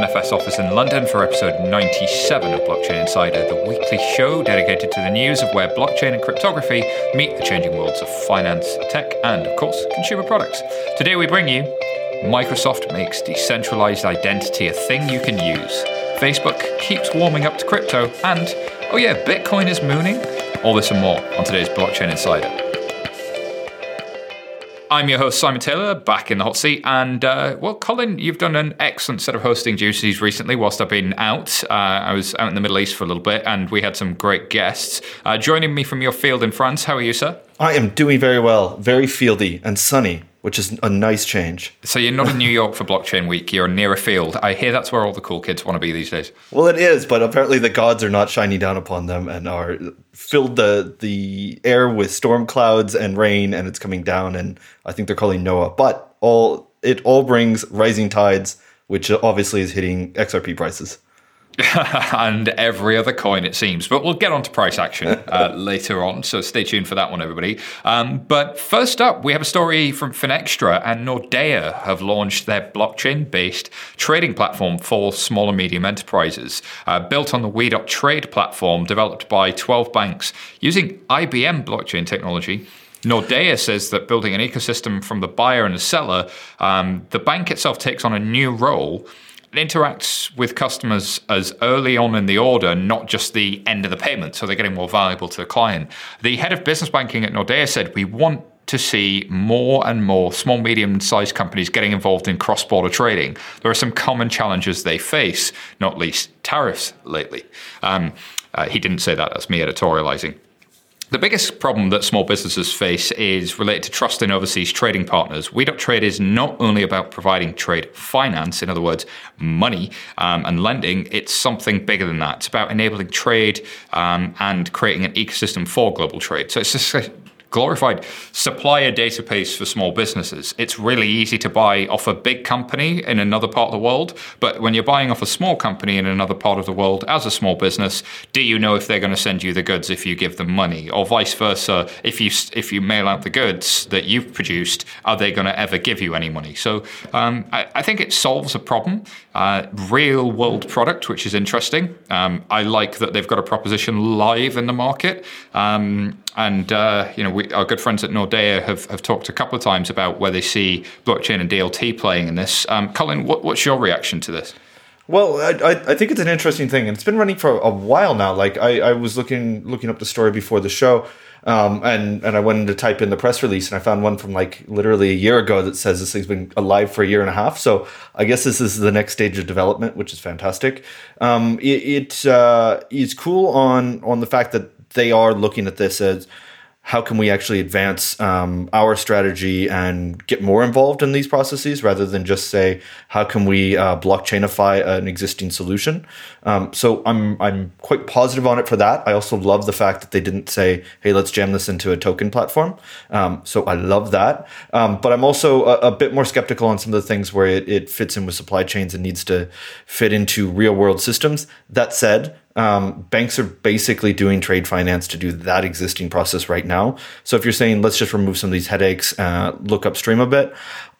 11FS office in London for episode 97 of Blockchain Insider, the weekly show dedicated to the news of where blockchain and cryptography meet the changing worlds of finance, tech, and, of course, consumer products. Today we bring you Microsoft makes decentralized identity a thing you can use. Facebook keeps warming up to crypto, and, oh yeah, Bitcoin is mooning. All this and more on today's Blockchain Insider. I'm your host, Simon Taylor, back in the hot seat. And, uh, well, Colin, you've done an excellent set of hosting duties recently whilst I've been out. Uh, I was out in the Middle East for a little bit, and we had some great guests. Uh, joining me from your field in France, how are you, sir? I am doing very well, very fieldy and sunny which is a nice change. So you're not in New York for Blockchain Week. You're near a field. I hear that's where all the cool kids want to be these days. Well, it is, but apparently the gods are not shining down upon them and are filled the the air with storm clouds and rain, and it's coming down. And I think they're calling Noah. But all it all brings rising tides, which obviously is hitting XRP prices. and every other coin, it seems. But we'll get on to price action uh, later on, so stay tuned for that one, everybody. Um, but first up, we have a story from Finextra and Nordea have launched their blockchain based trading platform for small and medium enterprises, uh, built on the We.Trade platform developed by 12 banks using IBM blockchain technology. Nordea says that building an ecosystem from the buyer and the seller, um, the bank itself takes on a new role interacts with customers as early on in the order, not just the end of the payment, so they're getting more valuable to the client. The head of business banking at Nordea said, We want to see more and more small, medium sized companies getting involved in cross border trading. There are some common challenges they face, not least tariffs lately. Um, uh, he didn't say that, that's me editorializing. The biggest problem that small businesses face is related to trust in overseas trading partners. We.Trade is not only about providing trade finance, in other words, money um, and lending, it's something bigger than that. It's about enabling trade um, and creating an ecosystem for global trade. So it's glorified supplier database for small businesses. It's really easy to buy off a big company in another part of the world, but when you're buying off a small company in another part of the world as a small business, do you know if they're going to send you the goods if you give them money, or vice versa? If you if you mail out the goods that you've produced, are they going to ever give you any money? So um, I, I, think it solves a problem. Uh, real world product, which is interesting. Um, I like that they've got a proposition live in the market. Um, and uh, you know, we, our good friends at Nordea have, have talked a couple of times about where they see blockchain and DLT playing in this. Um, Colin, what, what's your reaction to this? Well, I, I think it's an interesting thing, and it's been running for a while now. Like I, I was looking looking up the story before the show, um, and and I went to type in the press release, and I found one from like literally a year ago that says this thing's been alive for a year and a half. So I guess this is the next stage of development, which is fantastic. Um, it it uh, is cool on on the fact that they are looking at this as how can we actually advance um, our strategy and get more involved in these processes rather than just say how can we uh, blockchainify an existing solution? Um, so I'm, I'm quite positive on it for that. I also love the fact that they didn't say hey let's jam this into a token platform. Um, so i love that. Um, but i'm also a, a, bit more skeptical on some of the things where it, it fits in with supply chains and needs to fit into real world systems. That said um, banks are basically doing trade finance to do that existing process right now. So if you're saying let's just remove some of these headaches, uh, look upstream a bit,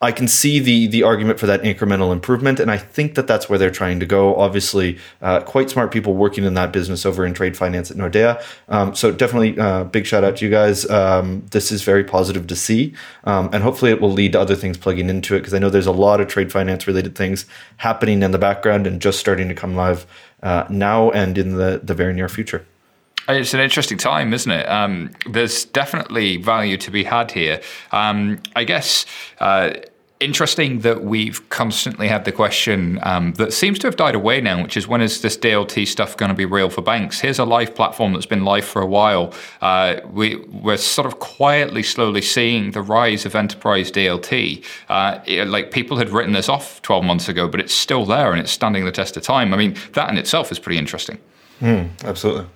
I can see the the argument for that incremental improvement, and I think that that's where they're trying to go. Obviously, uh, quite smart people working in that business over in trade finance at Nordea. Um, so definitely, uh, big shout out to you guys. Um, this is very positive to see, um, and hopefully, it will lead to other things plugging into it because I know there's a lot of trade finance related things happening in the background and just starting to come live uh, now and in the the very near future. It's an interesting time, isn't it? Um, there's definitely value to be had here. Um, I guess uh, interesting that we've constantly had the question um, that seems to have died away now, which is when is this DLT stuff going to be real for banks? Here's a live platform that's been live for a while. Uh, we, we're sort of quietly, slowly seeing the rise of enterprise DLT. Uh, it, like people had written this off 12 months ago, but it's still there and it's standing the test of time. I mean, that in itself is pretty interesting. Mm, absolutely.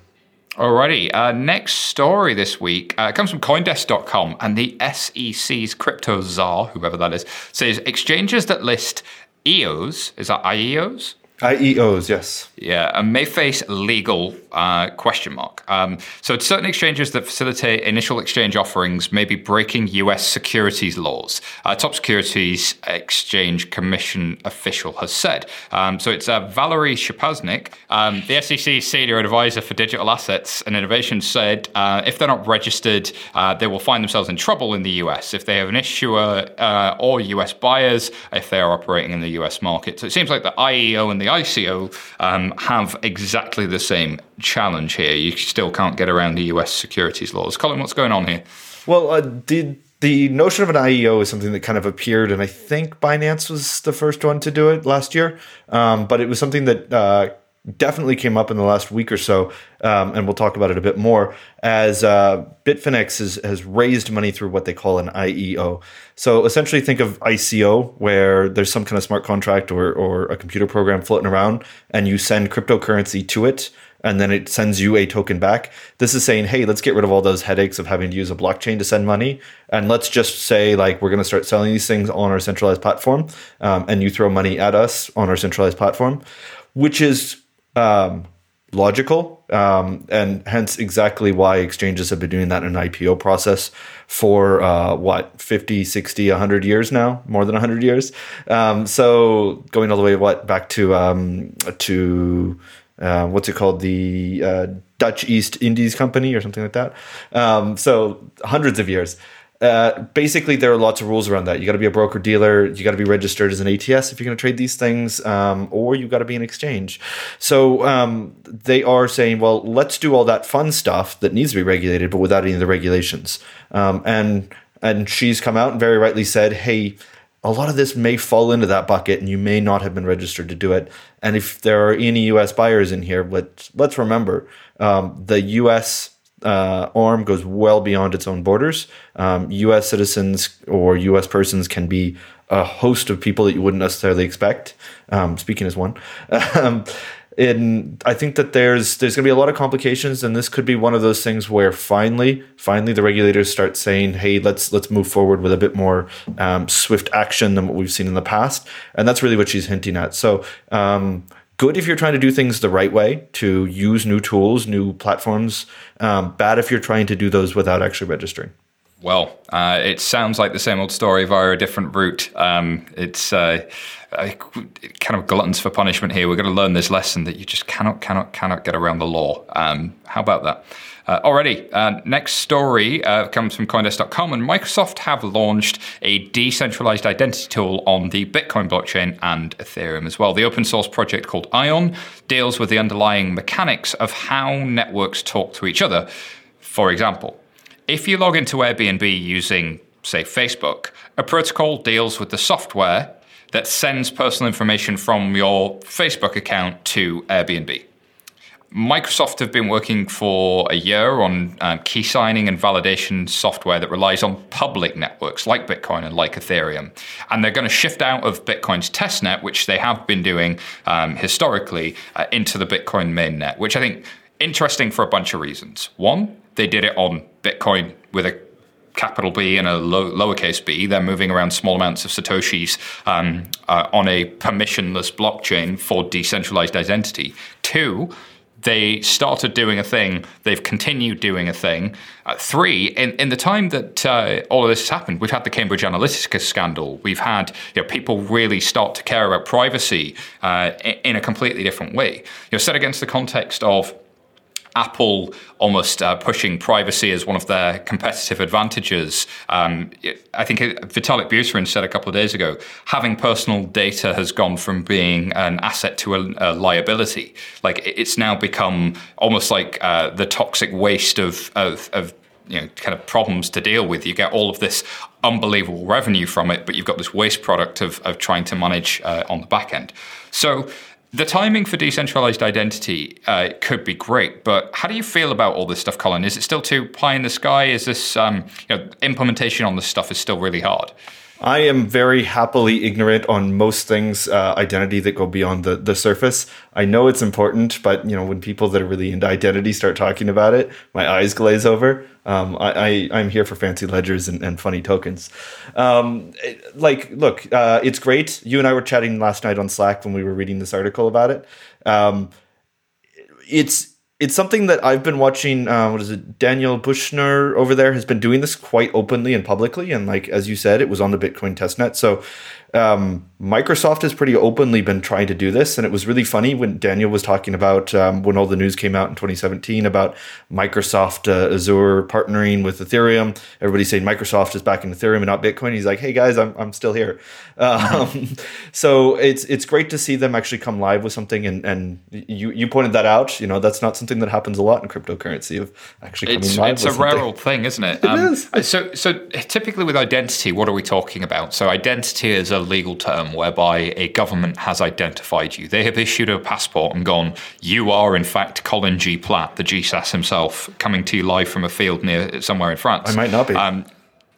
Alrighty, uh, next story this week uh, comes from Coindesk.com, and the SEC's crypto czar, whoever that is, says exchanges that list EOS, is that IEOs? IEOs, yes. Yeah, may face legal uh, question mark. Um, so, certain exchanges that facilitate initial exchange offerings may be breaking U.S. securities laws. Uh, Top Securities Exchange Commission official has said. Um, so, it's uh, Valerie Szczepanik, um, the SEC senior advisor for digital assets and innovation, said uh, if they're not registered, uh, they will find themselves in trouble in the U.S. if they have an issuer or U.S. buyers if they are operating in the U.S. market. So, it seems like the IEO and the ICO um, have exactly the same challenge here. You still can't get around the US securities laws. Colin, what's going on here? Well, uh, the the notion of an IEO is something that kind of appeared, and I think Binance was the first one to do it last year. Um, but it was something that uh, definitely came up in the last week or so, um, and we'll talk about it a bit more. As uh, Bitfinex has, has raised money through what they call an IEO. So essentially, think of ICO, where there's some kind of smart contract or, or a computer program floating around, and you send cryptocurrency to it and then it sends you a token back. This is saying, hey, let's get rid of all those headaches of having to use a blockchain to send money, and let's just say like we're going to start selling these things on our centralized platform, um, and you throw money at us on our centralized platform, which is um, logical, um, and hence exactly why exchanges have been doing that in an IPO process for uh, what 50, 60, 100 years now, more than 100 years. Um, so going all the way what back to um, to uh, what's it called the uh, Dutch East Indies Company or something like that. Um, so hundreds of years. Uh, basically, there are lots of rules around that. You got to be a broker dealer. You got to be registered as an ATS if you're going to trade these things, um, or you got to be an exchange. So um, they are saying, well, let's do all that fun stuff that needs to be regulated, but without any of the regulations. Um, and and she's come out and very rightly said, hey a lot of this may fall into that bucket and you may not have been registered to do it. And if there are any US buyers in here, let's, let's remember um, the US uh, arm goes well beyond its own borders. Um, US citizens or US persons can be a host of people that you wouldn't necessarily expect. Um, speaking as one. Um, and I think that there's there's going to be a lot of complications, and this could be one of those things where finally, finally, the regulators start saying, "Hey, let's let's move forward with a bit more um, swift action than what we've seen in the past," and that's really what she's hinting at. So. Um, good if you're trying to do things the right way to use new tools, new platforms. Um, bad if you're trying to do those without actually registering. Well, uh, it sounds like the same old story via a different route. Um, it's uh, kind of gluttons for punishment here. We're going to learn this lesson that you just cannot, cannot, cannot get around the law. Um, how about that? Uh, already, uh, next story uh, comes from Coindesk.com, and Microsoft have launched a decentralized identity tool on the Bitcoin blockchain and Ethereum as well. The open source project called Ion deals with the underlying mechanics of how networks talk to each other. For example, if you log into Airbnb using, say, Facebook, a protocol deals with the software that sends personal information from your Facebook account to Airbnb. Microsoft have been working for a year on um, key signing and validation software that relies on public networks like Bitcoin and like Ethereum. And they're going to shift out of Bitcoin's testnet, which they have been doing um, historically, uh, into the Bitcoin mainnet, which I think interesting for a bunch of reasons. One, they did it on Bitcoin with a capital B and a low, lowercase b. They're moving around small amounts of Satoshis um, uh, on a permissionless blockchain for decentralized identity. Two, they started doing a thing, they've continued doing a thing. Uh, three, in, in the time that uh, all of this has happened, we've had the Cambridge Analytica scandal. We've had you know, people really start to care about privacy uh, in, a completely different way. You know, set against the context of Apple almost uh, pushing privacy as one of their competitive advantages. Um, I think Vitalik Buterin said a couple of days ago, having personal data has gone from being an asset to a, a liability. Like it's now become almost like uh, the toxic waste of, of, of you know kind of problems to deal with. You get all of this unbelievable revenue from it, but you've got this waste product of, of trying to manage uh, on the back end. So the timing for decentralized identity uh, could be great, but how do you feel about all this stuff, Colin? Is it still too pie in the sky? Is this um, you know, implementation on this stuff is still really hard? I am very happily ignorant on most things uh, identity that go beyond the, the surface. I know it's important, but you know when people that are really into identity start talking about it, my eyes glaze over. Um, I, I am here for fancy ledgers and, and funny tokens. Um, it, like, look, uh, it's great. You and I were chatting last night on Slack when we were reading this article about it. Um, it's it's something that I've been watching. Uh, what is it? Daniel Buchner over there has been doing this quite openly and publicly, and like as you said, it was on the Bitcoin testnet. So um, Microsoft has pretty openly been trying to do this, and it was really funny when Daniel was talking about um, when all the news came out in 2017 about Microsoft uh, Azure partnering with Ethereum. Everybody's saying Microsoft is backing Ethereum and not Bitcoin. He's like, "Hey guys, I'm, I'm still here." Um, so it's it's great to see them actually come live with something, and, and you you pointed that out. You know, that's not something that happens a lot in cryptocurrency of actually coming it's, live. It's a something. rare old thing, isn't it? it um, is. So so typically with identity, what are we talking about? So identity is a legal term whereby a government has identified you. They have issued a passport and gone, you are in fact Colin G. Platt, the GSAS himself, coming to you live from a field near somewhere in France. I might not be. Um,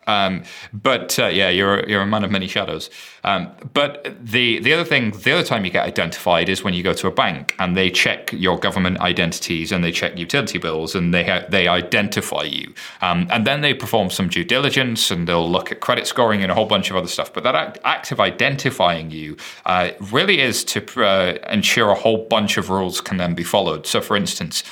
um, but uh, yeah, you're you're a man of many shadows. Um, but the the other thing, the other time you get identified is when you go to a bank and they check your government identities and they check utility bills and they ha- they identify you, um, and then they perform some due diligence and they'll look at credit scoring and a whole bunch of other stuff. But that act, act of identifying you uh, really is to uh, ensure a whole bunch of rules can then be followed. So, for instance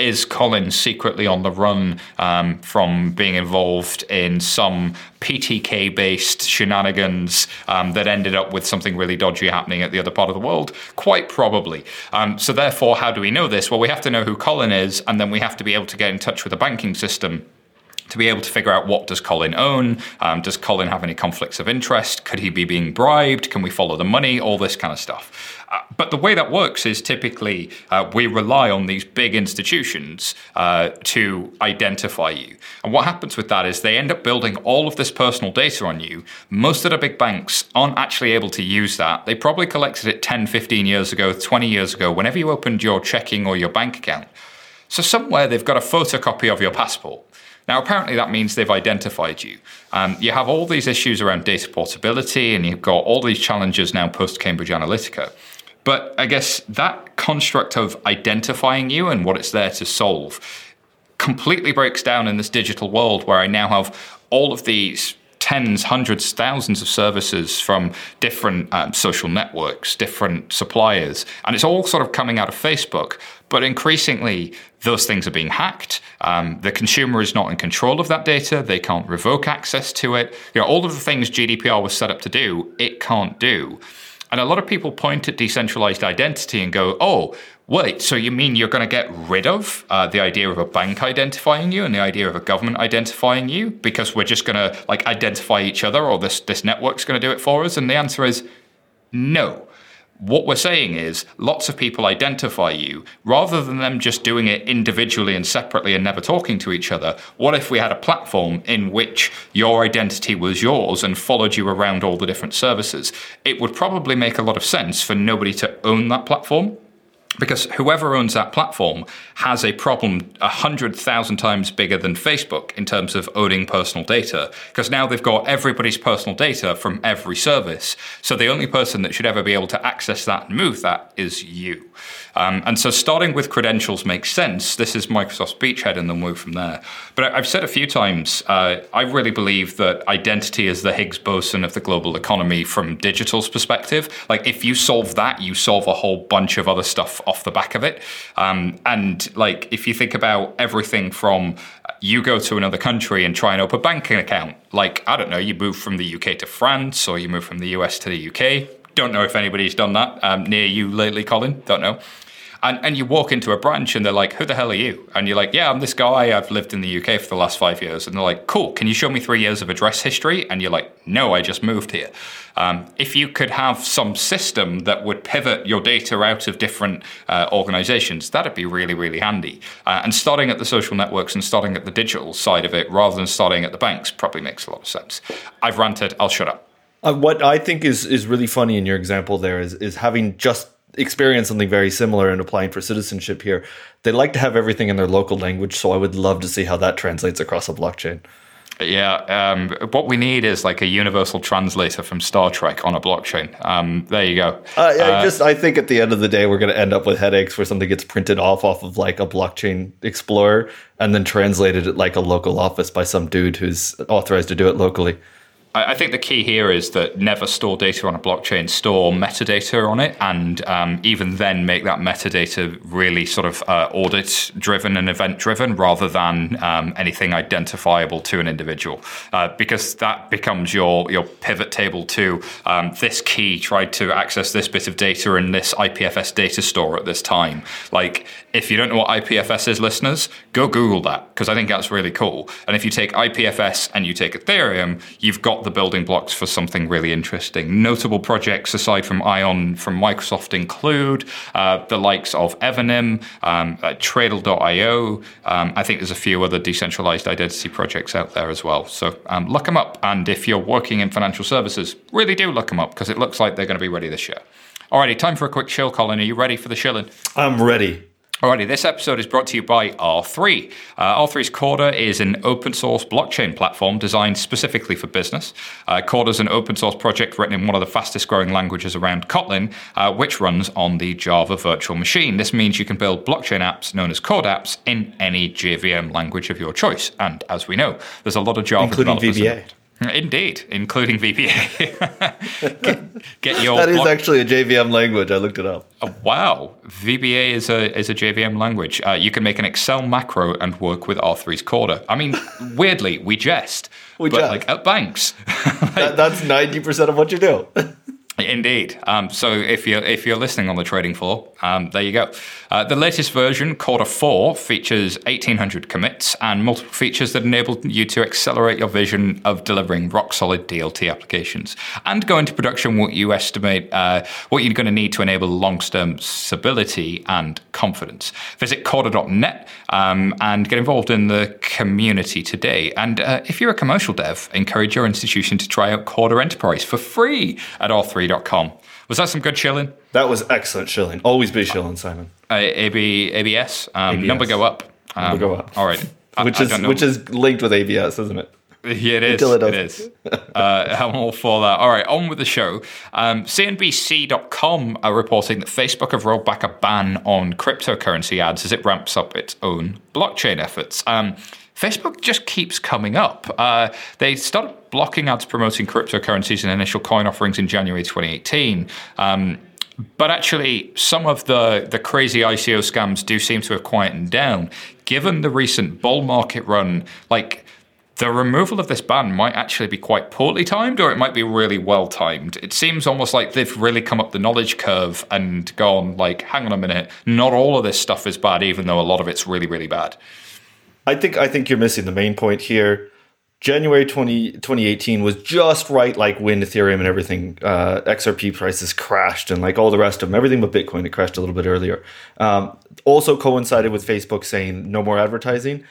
is Colin secretly on the run um, from being involved in some PTK based shenanigans um, that ended up with something really dodgy happening at the other part of the world? Quite probably. Um, so, therefore, how do we know this? Well, we have to know who Colin is, and then we have to be able to get in touch with the banking system to be able to figure out what does Colin own? Um, does Colin have any conflicts of interest? Could he be being bribed? Can we follow the money? All this kind of stuff. Uh, but the way that works is typically uh, we rely on these big institutions uh, to identify you. And what happens with that is they end up building all of this personal data on you. Most of the big banks aren't actually able to use that. They probably collected it 10, 15 years ago, 20 years ago, whenever you opened your checking or your bank account. So somewhere they've got a photocopy of your passport. Now, apparently, that means they've identified you. Um, you have all these issues around data portability, and you've got all these challenges now post Cambridge Analytica. But I guess that construct of identifying you and what it's there to solve completely breaks down in this digital world where I now have all of these tens, hundreds, thousands of services from different um, social networks, different suppliers, and it's all sort of coming out of Facebook. But increasingly, those things are being hacked. Um, the consumer is not in control of that data. They can't revoke access to it. You know, all of the things GDPR was set up to do, it can't do. And a lot of people point at decentralized identity and go, oh, wait, so you mean you're going to get rid of uh, the idea of a bank identifying you and the idea of a government identifying you because we're just going to like identify each other or this, this network's going to do it for us? And the answer is no. What we're saying is lots of people identify you rather than them just doing it individually and separately and never talking to each other. What if we had a platform in which your identity was yours and followed you around all the different services? It would probably make a lot of sense for nobody to own that platform because whoever owns that platform has a problem a hundred thousand times bigger than Facebook in terms of owning personal data. Because now they've got everybody's personal data from every service. So the only person that should ever be able to access that and move that is you. Um, and so starting with credentials makes sense. This is Microsoft's beachhead, and then move from there. But I've said a few times, uh, I really believe that identity is the Higgs boson of the global economy from digital's perspective. Like if you solve that, you solve a whole bunch of other stuff off the back of it. Um, and like if you think about everything from you go to another country and try and open a banking account, like I don't know, you move from the UK to France or you move from the US to the UK don't know if anybody's done that um, near you lately, Colin. Don't know. And, and you walk into a branch and they're like, who the hell are you? And you're like, yeah, I'm this guy. I've lived in the UK for the last five years. And they're like, cool. Can you show me three years of address history? And you're like, no, I just moved here. Um, if you could have some system that would pivot your data out of different uh, organizations, that'd be really, really handy. Uh, and starting at the social networks and starting at the digital side of it rather than starting at the banks probably makes a lot of sense. I've ranted. I'll shut up. Uh, what I think is is really funny in your example there is is having just experienced something very similar and applying for citizenship here. They like to have everything in their local language, so I would love to see how that translates across a blockchain. Yeah, um, what we need is like a universal translator from Star Trek on a blockchain. Um, there you go. Uh, I just I think at the end of the day we're going to end up with headaches where something gets printed off off of like a blockchain explorer and then translated at like a local office by some dude who's authorized to do it locally. I think the key here is that never store data on a blockchain, store metadata on it, and um, even then make that metadata really sort of uh, audit driven and event driven rather than um, anything identifiable to an individual. Uh, because that becomes your, your pivot table to um, this key tried to access this bit of data in this IPFS data store at this time. Like, if you don't know what IPFS is, listeners, go Google that because I think that's really cool. And if you take IPFS and you take Ethereum, you've got the building blocks for something really interesting. Notable projects aside from Ion from Microsoft include uh, the likes of Evernym, um, Tradle.io. Um, I think there's a few other decentralized identity projects out there as well. So um, look them up. And if you're working in financial services, really do look them up because it looks like they're going to be ready this year. Alrighty, time for a quick chill, Colin. Are you ready for the shilling? I'm ready. Alrighty, this episode is brought to you by R3. Uh, R3's Corda is an open source blockchain platform designed specifically for business. Uh, Corda is an open source project written in one of the fastest growing languages around Kotlin, uh, which runs on the Java virtual machine. This means you can build blockchain apps known as CorDapps in any JVM language of your choice. And as we know, there's a lot of Java Including. VBA. Indeed, including VBA. get, get, your that is block- actually a JVM language. I looked it up. Oh, wow, VBA is a is a JVM language. Uh, you can make an Excel macro and work with R3's Corda. I mean, weirdly, we jest, we but jest. like at banks. like, that, that's ninety percent of what you do. Indeed. Um, so if you're if you're listening on the trading floor, um, there you go. Uh, the latest version, Corda 4, features 1800 commits and multiple features that enable you to accelerate your vision of delivering rock solid DLT applications and go into production what you estimate uh, what you're going to need to enable long term stability and confidence. Visit Corda.net um, and get involved in the community today. And uh, if you're a commercial dev, encourage your institution to try out Corda Enterprise for free at r3.com. Was that some good shilling? That was excellent shilling. Always be shilling, Simon. Uh, AB, ABS, um, ABS. number go up. Um, number go up. All right. which I, is I which is linked with ABS, isn't it? Yeah, it is. Until It, it is. uh, I'm all for that. All right, on with the show. Um, CNBC.com are reporting that Facebook have rolled back a ban on cryptocurrency ads as it ramps up its own blockchain efforts. Um, Facebook just keeps coming up. Uh, they started blocking ads promoting cryptocurrencies and initial coin offerings in January 2018. Um, but actually, some of the, the crazy ICO scams do seem to have quietened down. Given the recent bull market run, like the removal of this ban might actually be quite poorly timed, or it might be really well timed. It seems almost like they've really come up the knowledge curve and gone, like, hang on a minute, not all of this stuff is bad, even though a lot of it's really, really bad. I think I think you're missing the main point here. January 20, 2018 was just right, like when Ethereum and everything, uh, XRP prices crashed and like all the rest of them, everything but Bitcoin, it crashed a little bit earlier. Um, also coincided with Facebook saying no more advertising.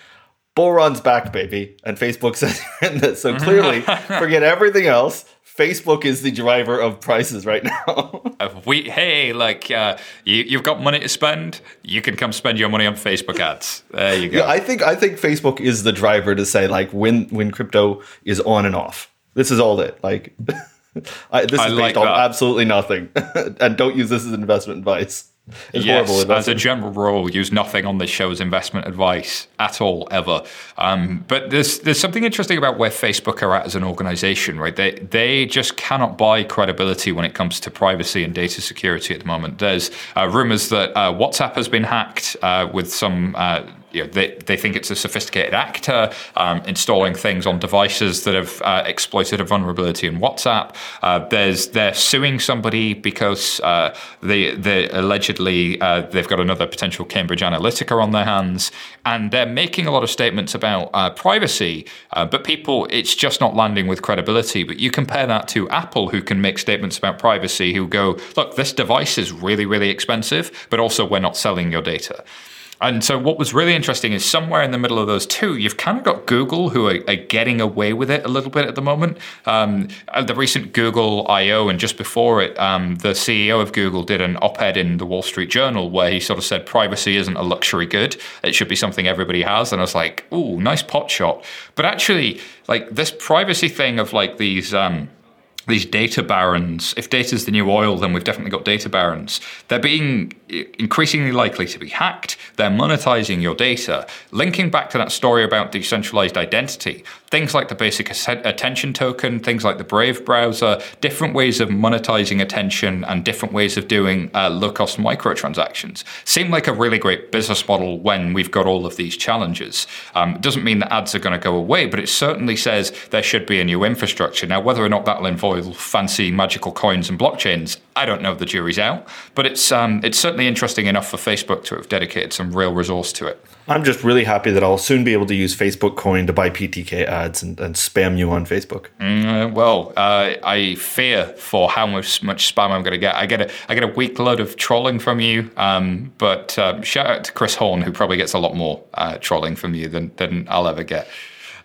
Bull run's back, baby. And Facebook says so clearly, forget everything else. Facebook is the driver of prices right now. we hey, like uh, you, you've got money to spend, you can come spend your money on Facebook ads. There you go. Yeah, I think I think Facebook is the driver to say like when when crypto is on and off. This is all it. Like I, this is based on absolutely nothing, and don't use this as investment advice. It's yes, as a general rule, use nothing on this show as investment advice at all, ever. Um, but there's there's something interesting about where Facebook are at as an organization, right? They they just cannot buy credibility when it comes to privacy and data security at the moment. There's uh, rumors that uh, WhatsApp has been hacked uh, with some uh, you know, they, they think it's a sophisticated actor um, installing things on devices that have uh, exploited a vulnerability in WhatsApp. Uh, there's they're suing somebody because uh, they they allegedly uh, they've got another potential Cambridge Analytica on their hands, and they're making a lot of statements about uh, privacy. Uh, but people, it's just not landing with credibility. But you compare that to Apple, who can make statements about privacy, who go, look, this device is really really expensive, but also we're not selling your data. And so, what was really interesting is somewhere in the middle of those two, you've kind of got Google who are, are getting away with it a little bit at the moment. Um, at the recent Google I/O, and just before it, um, the CEO of Google did an op-ed in the Wall Street Journal where he sort of said privacy isn't a luxury good; it should be something everybody has. And I was like, "Ooh, nice pot shot." But actually, like this privacy thing of like these. Um, these data barons, if data is the new oil, then we've definitely got data barons. They're being increasingly likely to be hacked. They're monetizing your data. Linking back to that story about decentralized identity, things like the basic attention token, things like the Brave browser, different ways of monetizing attention and different ways of doing uh, low cost microtransactions seem like a really great business model when we've got all of these challenges. Um, it doesn't mean that ads are going to go away, but it certainly says there should be a new infrastructure. Now, whether or not that'll involve fancy magical coins and blockchains, I don't know. If the jury's out, but it's um, it's certainly interesting enough for Facebook to have dedicated some real resource to it. I'm just really happy that I'll soon be able to use Facebook Coin to buy PTK ads and, and spam you on Facebook. Mm, uh, well, uh, I fear for how much much spam I'm going to get. I get a I get a week load of trolling from you, um, but um, shout out to Chris Horn who probably gets a lot more uh, trolling from you than than I'll ever get.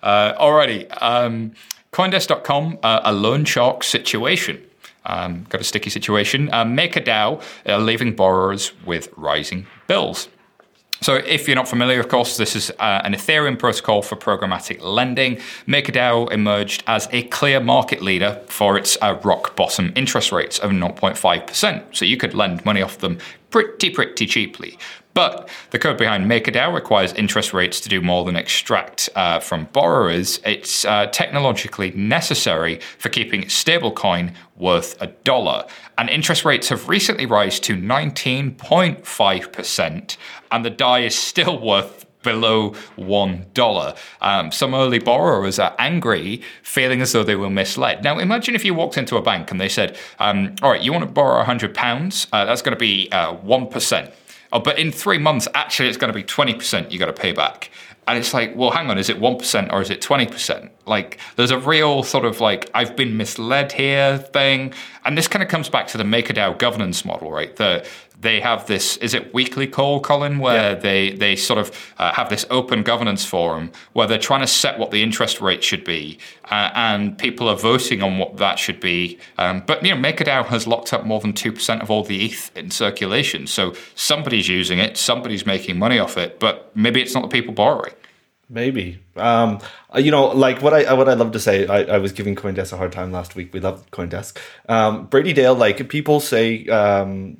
Uh, alrighty, um, CoinDesk.com, uh, a loan shark situation. Um, got a sticky situation. Uh, MakerDAO uh, leaving borrowers with rising bills. So, if you're not familiar, of course, this is uh, an Ethereum protocol for programmatic lending. MakerDAO emerged as a clear market leader for its uh, rock bottom interest rates of 0.5%. So, you could lend money off them pretty, pretty cheaply. But the code behind MakerDAO requires interest rates to do more than extract uh, from borrowers. It's uh, technologically necessary for keeping stablecoin worth a dollar. And interest rates have recently risen to 19.5%, and the DAI is still worth below $1. Um, some early borrowers are angry, feeling as though they were misled. Now, imagine if you walked into a bank and they said, um, All right, you want to borrow £100, uh, that's going to be uh, 1%. Oh, but in three months, actually, it's going to be 20% you got to pay back. And it's like, well, hang on, is it 1% or is it 20%? Like, there's a real sort of like, I've been misled here thing. And this kind of comes back to the MakerDAO governance model, right? The, they have this is it weekly call colin where yeah. they they sort of uh, have this open governance forum where they're trying to set what the interest rate should be uh, and people are voting on what that should be um, but you know MakerDAO has locked up more than 2% of all the ETH in circulation so somebody's using it somebody's making money off it but maybe it's not the people borrowing Maybe. Um, you know, like what I what I love to say, I, I was giving CoinDesk a hard time last week. We love CoinDesk. Um, Brady Dale, like people say, um,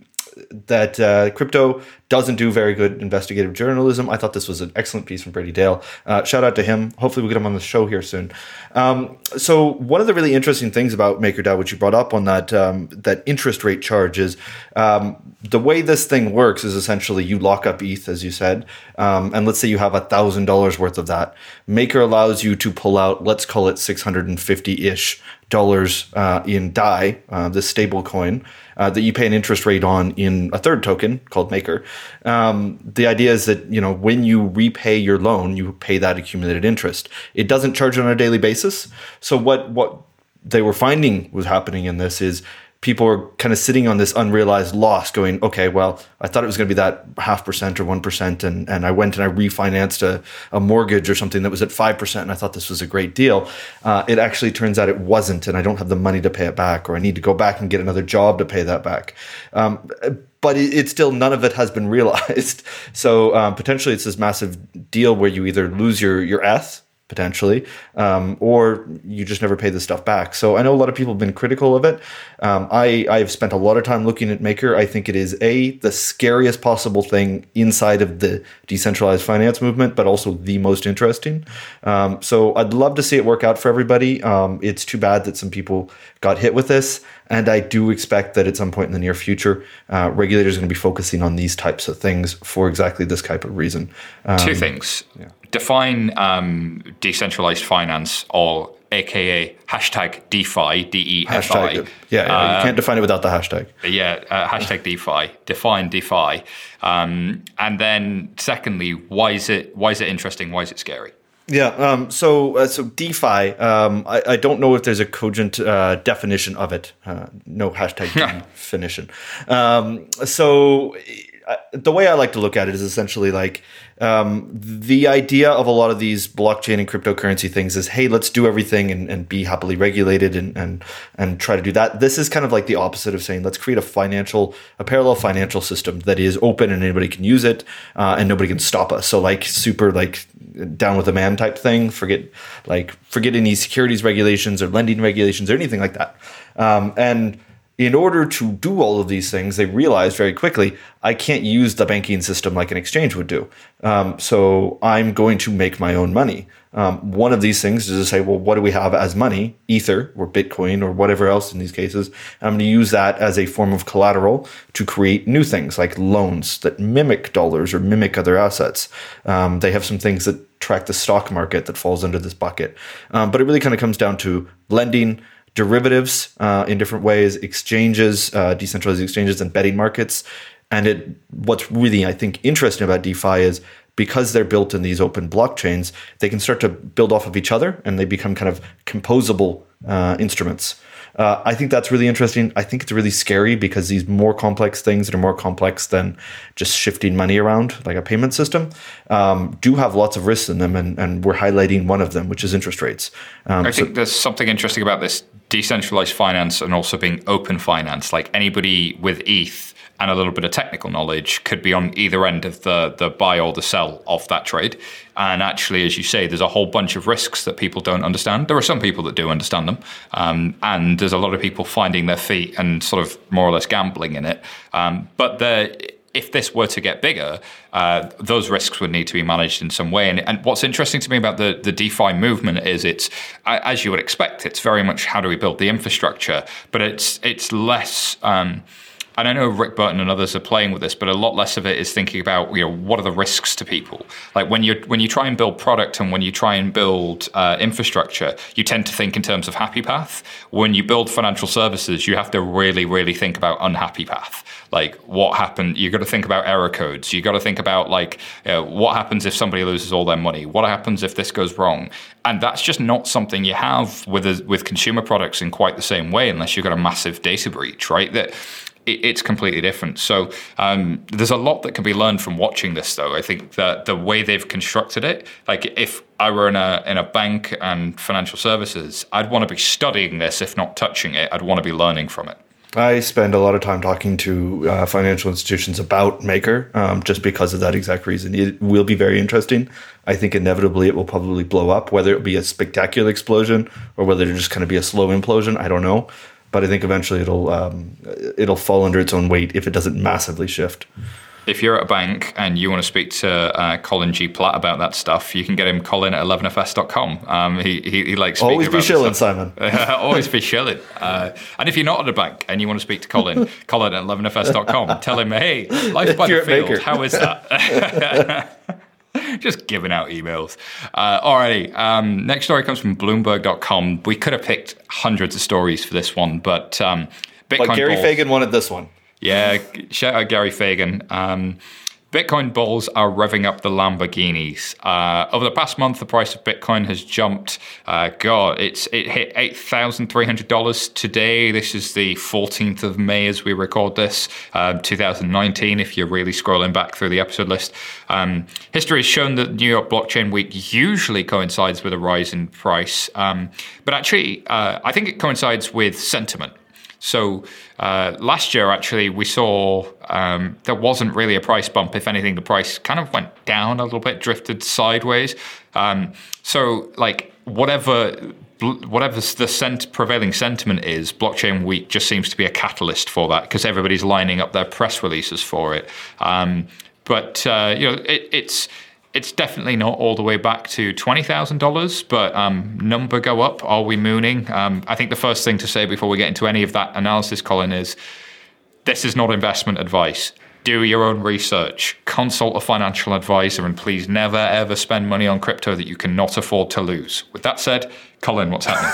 that uh, crypto doesn't do very good investigative journalism. I thought this was an excellent piece from Brady Dale. Uh, shout out to him. Hopefully, we'll get him on the show here soon. Um, so, one of the really interesting things about MakerDAO, which you brought up on that um, that interest rate charge, is um, the way this thing works is essentially you lock up ETH, as you said, um, and let's say you have a thousand dollars worth of that. Maker allows you to pull out, let's call it six hundred and fifty ish dollars uh, in DAI, uh, this stable coin uh, that you pay an interest rate on in a third token called Maker. Um, the idea is that you know when you repay your loan, you pay that accumulated interest. It doesn't charge on a daily basis. So what what they were finding was happening in this is people are kind of sitting on this unrealized loss going, okay, well, I thought it was going to be that half percent or 1%. And, and I went and I refinanced a, a mortgage or something that was at 5%. And I thought this was a great deal. Uh, it actually turns out it wasn't. And I don't have the money to pay it back, or I need to go back and get another job to pay that back. Um, but it, it's still none of it has been realized. So um, potentially it's this massive deal where you either lose your, your S potentially, um, or you just never pay the stuff back. So I know a lot of people have been critical of it. Um, I I've spent a lot of time looking at Maker. I think it is a the scariest possible thing inside of the decentralized finance movement, but also the most interesting. Um, so I'd love to see it work out for everybody. Um, it's too bad that some people got hit with this. And I do expect that at some point in the near future, uh, regulators are going to be focusing on these types of things for exactly this type of reason. Um, Two things. Yeah define um, decentralized finance or aka hashtag DeFi, D E F I. Yeah, yeah you can't define it without the hashtag. Yeah, uh, hashtag DeFi, define DeFi. Um, and then secondly, why is it why is it interesting? Why is it scary? Yeah. Um, so uh, so DeFi. Um, I, I don't know if there's a cogent uh, definition of it. Uh, no hashtag definition. Um, so uh, the way I like to look at it is essentially like um, the idea of a lot of these blockchain and cryptocurrency things is, hey, let's do everything and, and be happily regulated and, and and try to do that. This is kind of like the opposite of saying let's create a financial, a parallel financial system that is open and anybody can use it uh, and nobody can stop us. So like super like down with the man type thing. Forget like forget any securities regulations or lending regulations or anything like that. Um, and in order to do all of these things, they realized very quickly I can't use the banking system like an exchange would do. Um, so I'm going to make my own money. Um, one of these things is to say, well, what do we have as money? Ether or Bitcoin or whatever else in these cases. I'm going to use that as a form of collateral to create new things like loans that mimic dollars or mimic other assets. Um, they have some things that track the stock market that falls under this bucket. Um, but it really kind of comes down to lending derivatives uh, in different ways, exchanges, uh, decentralized exchanges, and betting markets. And it, what's really, I think, interesting about DeFi is because they're built in these open blockchains, they can start to build off of each other and they become kind of composable uh, instruments. Uh, I think that's really interesting. I think it's really scary because these more complex things that are more complex than just shifting money around, like a payment system, um, do have lots of risks in them. And, and we're highlighting one of them, which is interest rates. Um, I think so, there's something interesting about this decentralized finance and also being open finance. Like anybody with ETH and a little bit of technical knowledge could be on either end of the the buy or the sell of that trade. And actually, as you say, there's a whole bunch of risks that people don't understand. There are some people that do understand them, um, and there's a lot of people finding their feet and sort of more or less gambling in it. Um, but if this were to get bigger, uh, those risks would need to be managed in some way. And, and, what's interesting to me about the, the DeFi movement is it's, as you would expect, it's very much how do we build the infrastructure, but it's it's less. Um, and I know Rick Burton and others are playing with this, but a lot less of it is thinking about you know what are the risks to people. Like when you when you try and build product and when you try and build uh, infrastructure, you tend to think in terms of happy path. When you build financial services, you have to really really think about unhappy path. Like what happened? You got to think about error codes. You got to think about like know, what happens if somebody loses all their money. What happens if this goes wrong? And that's just not something you have with a, with consumer products in quite the same way, unless you've got a massive data breach, right? That it's completely different. So um, there's a lot that can be learned from watching this, though. I think that the way they've constructed it, like if I were in a in a bank and financial services, I'd want to be studying this, if not touching it. I'd want to be learning from it. I spend a lot of time talking to uh, financial institutions about Maker, um, just because of that exact reason. It will be very interesting. I think inevitably it will probably blow up, whether it be a spectacular explosion or whether it just kind of be a slow implosion. I don't know but I think eventually it'll um, it'll fall under its own weight if it doesn't massively shift. If you're at a bank and you want to speak to uh, Colin G. Platt about that stuff, you can get him Colin at 11fs.com. Um, he, he, he likes Always be shilling, Simon. Always be shilling. Uh, and if you're not at a bank and you want to speak to Colin, Colin at 11fs.com, tell him, hey, life by the field, how is that? Just giving out emails. Uh, alrighty. Um, next story comes from Bloomberg.com. We could have picked hundreds of stories for this one, but um, Bitcoin. But Gary Fagan wanted this one. Yeah, shout out Gary Fagan. Um, Bitcoin bulls are revving up the Lamborghinis. Uh, over the past month, the price of Bitcoin has jumped. Uh, God, it's it hit eight thousand three hundred dollars today. This is the fourteenth of May as we record this, uh, 2019. If you're really scrolling back through the episode list, um, history has shown that New York Blockchain Week usually coincides with a rise in price, um, but actually, uh, I think it coincides with sentiment. So uh, last year, actually, we saw um, there wasn't really a price bump. If anything, the price kind of went down a little bit, drifted sideways. Um, so, like whatever whatever the prevailing sentiment is, Blockchain Week just seems to be a catalyst for that because everybody's lining up their press releases for it. Um, but uh, you know, it, it's it's definitely not all the way back to twenty thousand dollars, but um, number go up. Are we mooning? Um, I think the first thing to say before we get into any of that analysis, Colin, is this is not investment advice. Do your own research. Consult a financial advisor, and please never ever spend money on crypto that you cannot afford to lose. With that said, Colin, what's happening?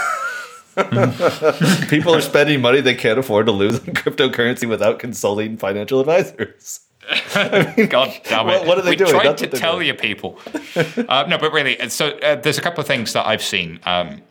People are spending money they can't afford to lose on cryptocurrency without consulting financial advisors. I mean, God damn it! What, what are they we doing? tried That's to tell doing. you people. uh, no, but really, so uh, there's a couple of things that I've seen. Um,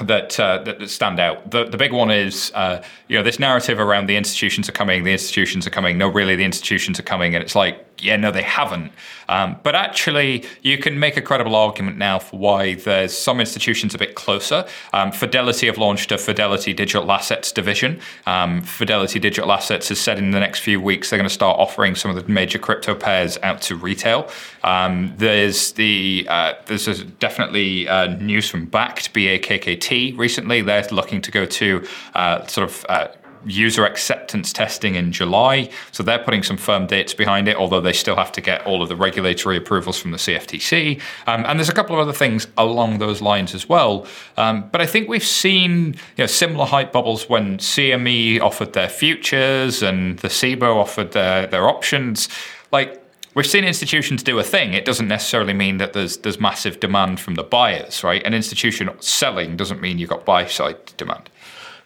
that, uh, that stand out. The, the big one is, uh, you know, this narrative around the institutions are coming, the institutions are coming. No, really, the institutions are coming, and it's like, yeah, no, they haven't. Um, but actually, you can make a credible argument now for why there's some institutions a bit closer. Um, Fidelity have launched a Fidelity Digital Assets division. Um, Fidelity Digital Assets has said in the next few weeks they're going to start offering some of the major crypto pairs out to retail. Um, there's the uh, there's definitely uh, news from Bakkt BAKKT recently. They're looking to go to uh, sort of uh, user acceptance testing in July. So they're putting some firm dates behind it, although they still have to get all of the regulatory approvals from the CFTC. Um, and there's a couple of other things along those lines as well. Um, but I think we've seen you know, similar hype bubbles when CME offered their futures and the CBOE offered their, their options. Like, we've seen institutions do a thing. It doesn't necessarily mean that there's there's massive demand from the buyers, right? An institution selling doesn't mean you've got buy side demand.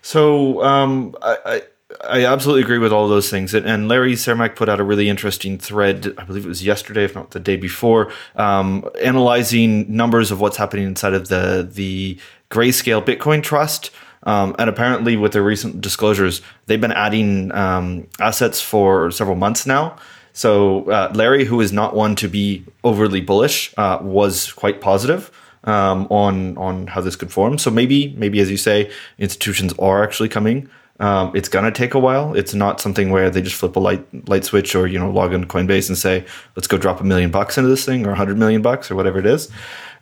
So um, I, I, I absolutely agree with all those things. And Larry Cermak put out a really interesting thread, I believe it was yesterday, if not the day before, um, analyzing numbers of what's happening inside of the the Grayscale Bitcoin Trust. Um, and apparently, with their recent disclosures, they've been adding um, assets for several months now. So uh, Larry, who is not one to be overly bullish, uh, was quite positive um, on on how this could form. So maybe maybe as you say, institutions are actually coming. Um, it's gonna take a while. It's not something where they just flip a light light switch or you know log in Coinbase and say let's go drop a million bucks into this thing or a hundred million bucks or whatever it is.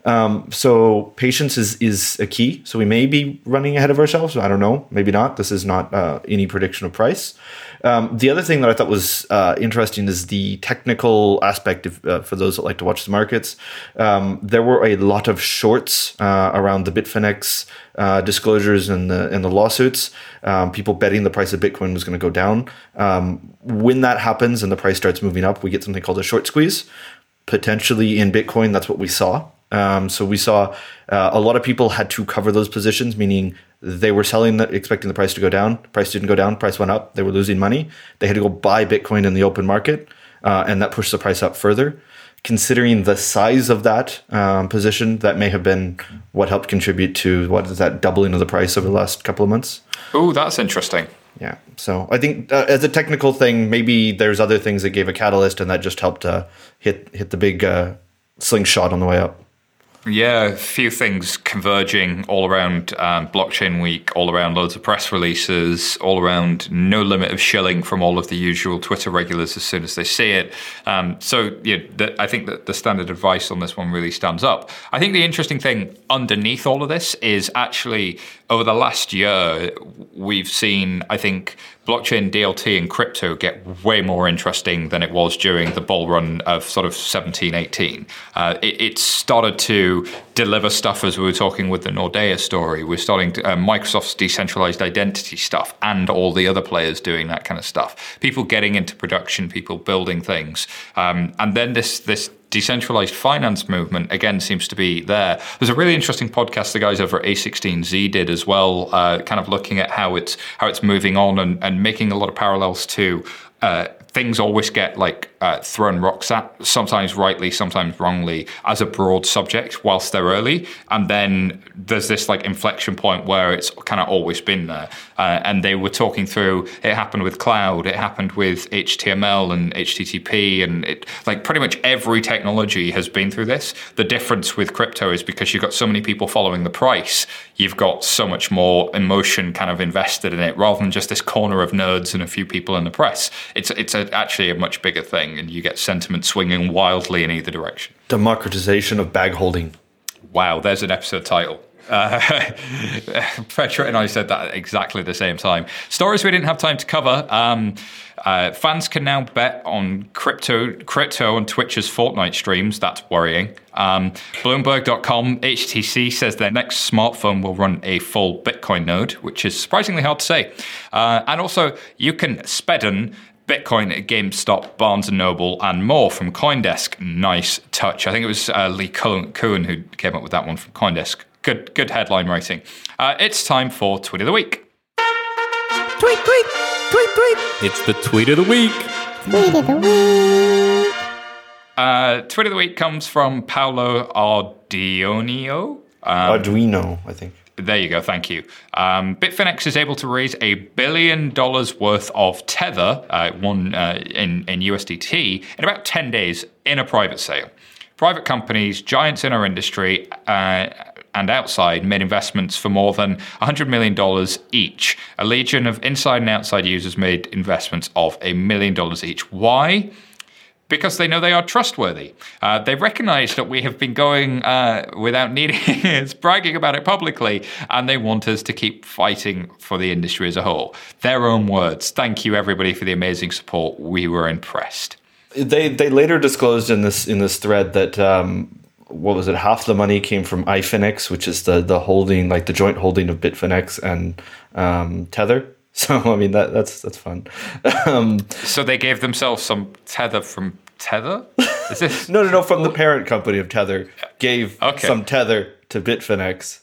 Um, so patience is is a key. So we may be running ahead of ourselves. I don't know. Maybe not. This is not uh, any prediction of price. Um, the other thing that I thought was uh, interesting is the technical aspect of, uh, for those that like to watch the markets. Um, there were a lot of shorts uh, around the Bitfinex uh, disclosures and the and the lawsuits. Um, people betting the price of Bitcoin was going to go down. Um, when that happens and the price starts moving up, we get something called a short squeeze. Potentially in Bitcoin, that's what we saw. Um, so we saw uh, a lot of people had to cover those positions, meaning they were selling, the, expecting the price to go down. Price didn't go down. Price went up. They were losing money. They had to go buy Bitcoin in the open market, uh, and that pushed the price up further. Considering the size of that um, position, that may have been what helped contribute to what is that doubling of the price over the last couple of months. Oh, that's interesting. Yeah. So I think uh, as a technical thing, maybe there's other things that gave a catalyst, and that just helped uh, hit hit the big uh, slingshot on the way up. Yeah, a few things converging all around um, blockchain week, all around loads of press releases, all around no limit of shilling from all of the usual Twitter regulars as soon as they see it. Um, so yeah, the, I think that the standard advice on this one really stands up. I think the interesting thing underneath all of this is actually over the last year, we've seen, I think, blockchain, DLT, and crypto get way more interesting than it was during the bull run of sort of 17, 18. Uh, it, it, started to deliver stuff as we were talking with the Nordea story. We're starting to, uh, Microsoft's decentralized identity stuff and all the other players doing that kind of stuff. People getting into production, people building things. Um, and then this, this decentralized finance movement again seems to be there. There's a really interesting podcast the guys over at A16Z did as well, uh, kind of looking at how it's how it's moving on and, and making a lot of parallels to uh, things always get like uh, thrown rocks at, sometimes rightly, sometimes wrongly, as a broad subject whilst they're early. And then there's this like inflection point where it's kind of always been there. Uh, and they were talking through it happened with cloud, it happened with HTML and HTTP, and it like pretty much every technology has been through this. The difference with crypto is because you've got so many people following the price, you've got so much more emotion kind of invested in it rather than just this corner of nerds and a few people in the press. It's, it's a, actually a much bigger thing thing, and you get sentiment swinging wildly in either direction. Democratization of bag holding. Wow, there's an episode title. Uh, Petrit and I said that at exactly the same time. Stories we didn't have time to cover. Um, uh, fans can now bet on crypto crypto on Twitch's Fortnite streams. That's worrying. Um, Bloomberg.com HTC says their next smartphone will run a full Bitcoin node, which is surprisingly hard to say. Uh, and also, you can spedden Bitcoin at GameStop, Barnes and Noble, and more from CoinDesk. Nice touch. I think it was uh, Lee Cohen who came up with that one from CoinDesk. Good, good headline writing. Uh, it's time for Tweet of the Week. Tweet, tweet, tweet, tweet. It's the Tweet of the Week. Tweet of the Week. Uh, tweet of the Week comes from Paolo Ardionio. Ardoino, I think. There you go. Thank you. Um, Bitfinex is able to raise a billion dollars worth of Tether, uh, one uh, in, in USDT, in about 10 days in a private sale. Private companies, giants in our industry, uh, and outside made investments for more than $100 million each. A legion of inside and outside users made investments of a million dollars each. Why? Because they know they are trustworthy. Uh, they recognize that we have been going uh, without needing us bragging about it publicly, and they want us to keep fighting for the industry as a whole. Their own words. Thank you, everybody, for the amazing support. We were impressed. They they later disclosed in this in this thread that um, what was it? Half the money came from iFinex, which is the the holding, like the joint holding of Bitfinex and um, Tether. So I mean that that's that's fun. Um, So they gave themselves some tether from Tether? Is this? no, no, no. From the parent company of Tether, gave Okay. some Tether to Bitfinex,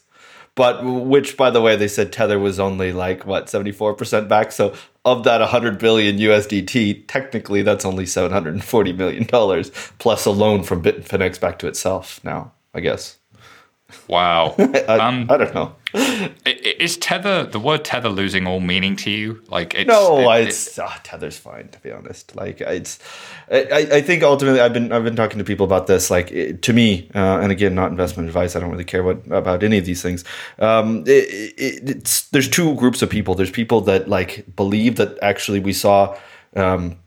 but which, by the way, they said Tether was only like what seventy four percent back. So of that hundred billion USDT, technically that's only seven hundred and forty million dollars plus a loan from Bitfinex back to itself. Now, I guess. Wow. I, Um, I don't know. Is tether the word tether losing all meaning to you? Like it's No, it- I- it- it's ah, Tether's fine to be honest. Like it's, I, I- I think ultimately I've been I've been talking to people about this. Like it, to me, uh, and again, not investment advice. I don't really care what about any of these things. Um, it's there's two groups of people. There's people that like believe that actually we saw. Um,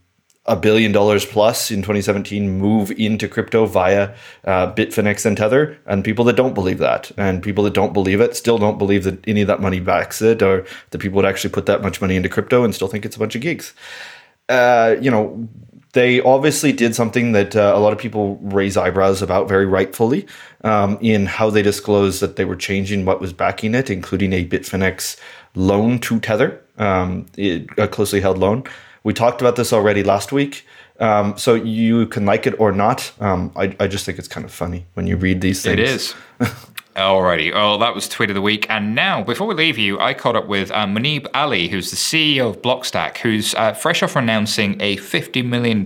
a billion dollars plus in 2017 move into crypto via uh, Bitfinex and Tether, and people that don't believe that, and people that don't believe it still don't believe that any of that money backs it, or that people would actually put that much money into crypto and still think it's a bunch of gigs. Uh, you know, they obviously did something that uh, a lot of people raise eyebrows about very rightfully um, in how they disclosed that they were changing what was backing it, including a Bitfinex loan to Tether, um, a closely held loan. We talked about this already last week. Um, so you can like it or not. Um, I, I just think it's kind of funny when you read these things. It is. Alrighty. Well, that was tweet of the week. And now, before we leave you, I caught up with uh, Ali, who's the CEO of Blockstack, who's uh, fresh off announcing a $50 million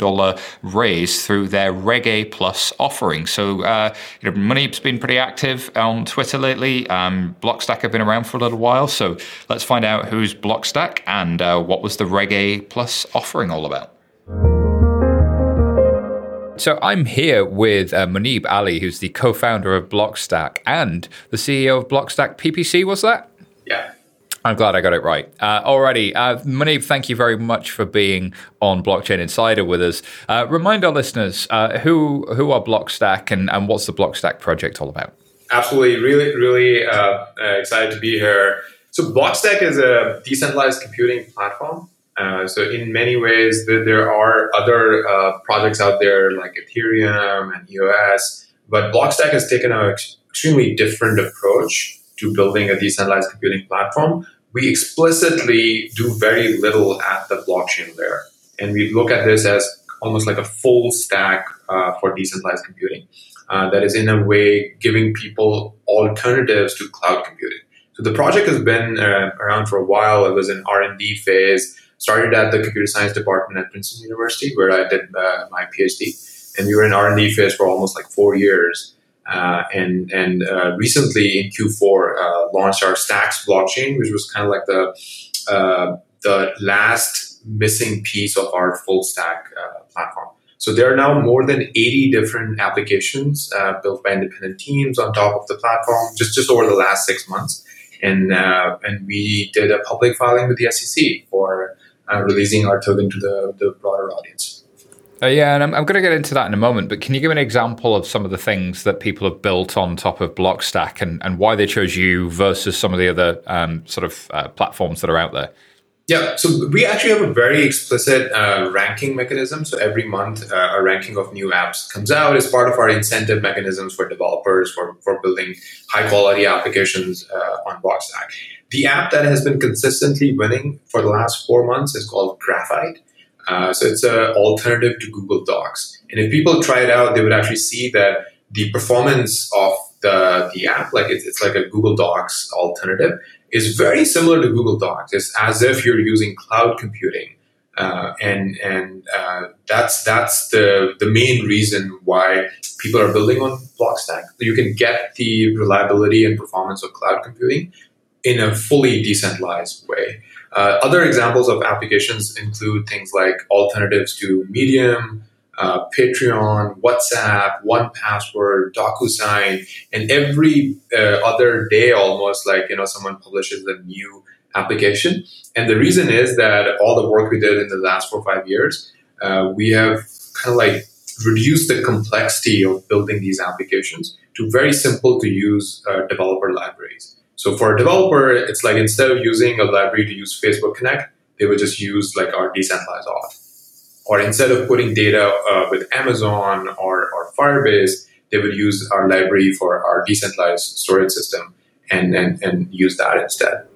raise through their Reg A Plus offering. So, uh, you know, Muneeb's been pretty active on Twitter lately. Um, Blockstack have been around for a little while. So let's find out who's Blockstack and uh, what was the Reg A Plus offering all about. So I'm here with uh, Muneeb Ali, who's the co-founder of Blockstack and the CEO of Blockstack PBC. Was that? Yeah. I'm glad I got it right. Uh, alrighty, uh, Muneeb, thank you very much for being on Blockchain Insider with us. Uh, remind our listeners uh, who who are Blockstack and, and what's the Blockstack project all about. Absolutely. Really, really uh, uh, excited to be here. So, Blockstack is a decentralized computing platform. Uh, so, in many ways, th- there are other uh, projects out there like Ethereum and EOS, but Blockstack has taken an ex- extremely different approach to building a decentralized computing platform. We explicitly do very little at the blockchain layer, and we look at this as almost like a full stack uh, for decentralized computing. Uh, that is in a way giving people alternatives to cloud computing. So the project has been uh, around for a while. It was in R and D phase. Started at the computer science department at Princeton University, where I did uh, my PhD, and we were in R and D phase for almost like four years. Uh, and and uh, recently in Q4 uh, launched our Stacks blockchain, which was kind of like the uh, the last missing piece of our full stack uh, platform. So there are now more than 80 different applications built by independent teams on top of the platform just, just over the last six months. And, and we did a public filing with the SEC for uh, releasing our token to the, the broader audience. Uh, yeah, and I'm, I'm going to get into that in a moment, but can you give an example of some of the things that people have built on top of Blockstack and, and why they chose you versus some of the other um, sort of uh, platforms that are out there? Yeah, so we actually have a very explicit uh, ranking mechanism. So every month, uh, a ranking of new apps comes out as part of our incentive mechanisms for developers for, for building high quality applications uh, on Blockstack. The app that has been consistently winning for the last four months is called Graphite. Uh, so it's an alternative to Google Docs. And if people try it out, they would actually see that the performance of the, the app, like it's, it's like a Google Docs alternative, is very similar to Google Docs. It's as if you're using cloud computing Uh, and and uh, that's that's the the main reason why people are building on Blockstack. You can get the reliability and performance of cloud computing in a fully decentralized way. Uh, other examples of applications include things like alternatives to Medium, uh, Patreon, WhatsApp, One Password, DocuSign, and every uh, other day almost like you know someone publishes a new application. And the reason is that all the work we did in the last four or five years, uh, we have kind of like reduced the complexity of building these applications to very simple to use uh, developer libraries. So for a developer, it's like instead of using a library to use Facebook Connect, they would just use like our decentralized auth. Or instead of putting data uh, with Amazon or, or Firebase, they would use our library for our decentralized storage system and, and, and use that instead.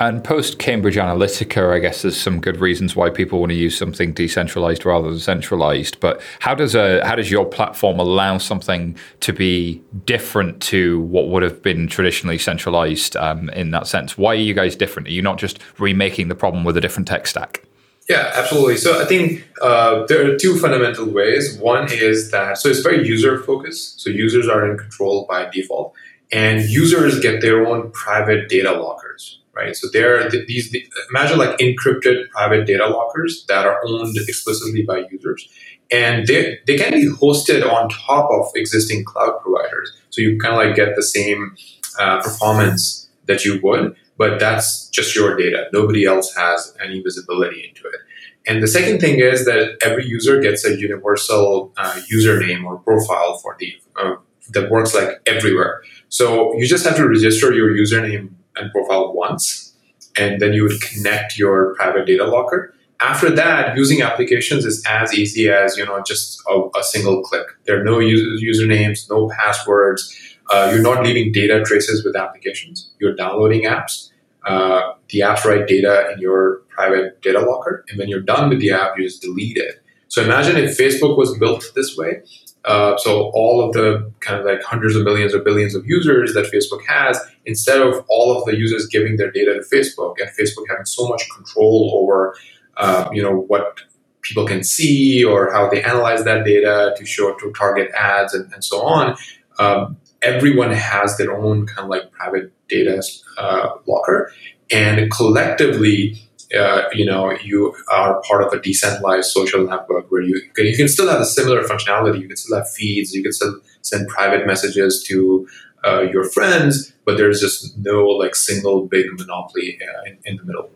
And post Cambridge Analytica, I guess there's some good reasons why people want to use something decentralized rather than centralized. But how does a how does your platform allow something to be different to what would have been traditionally centralized um, in that sense? Why are you guys different? Are you not just remaking the problem with a different tech stack? Yeah, absolutely. So I think uh, there are two fundamental ways. One is that so it's very user focused. So users are in control by default, and users get their own private data lockers right? So there are these, imagine like encrypted private data lockers that are owned explicitly by users. And they, they can be hosted on top of existing cloud providers. So you kind of like get the same uh, performance that you would, but that's just your data. Nobody else has any visibility into it. And the second thing is that every user gets a universal uh, username or profile for the uh, that works like everywhere. So you just have to register your username and profile once, and then you would connect your private data locker. After that, using applications is as easy as you know just a, a single click. There are no user, usernames, no passwords. Uh, you're not leaving data traces with applications. You're downloading apps. Uh, the apps write data in your private data locker, and when you're done with the app, you just delete it. So imagine if Facebook was built this way. Uh, so all of the kind of like hundreds of millions or billions of users that Facebook has, instead of all of the users giving their data to Facebook and Facebook having so much control over, uh, you know, what people can see or how they analyze that data to show to target ads and, and so on. Um, everyone has their own kind of like private data uh, locker, and collectively uh, you know you are part of a decentralized social network where you can, you can still have a similar functionality. You can still have feeds. You can still send private messages to uh, your friends, but there's just no like single big monopoly uh, in, in the middle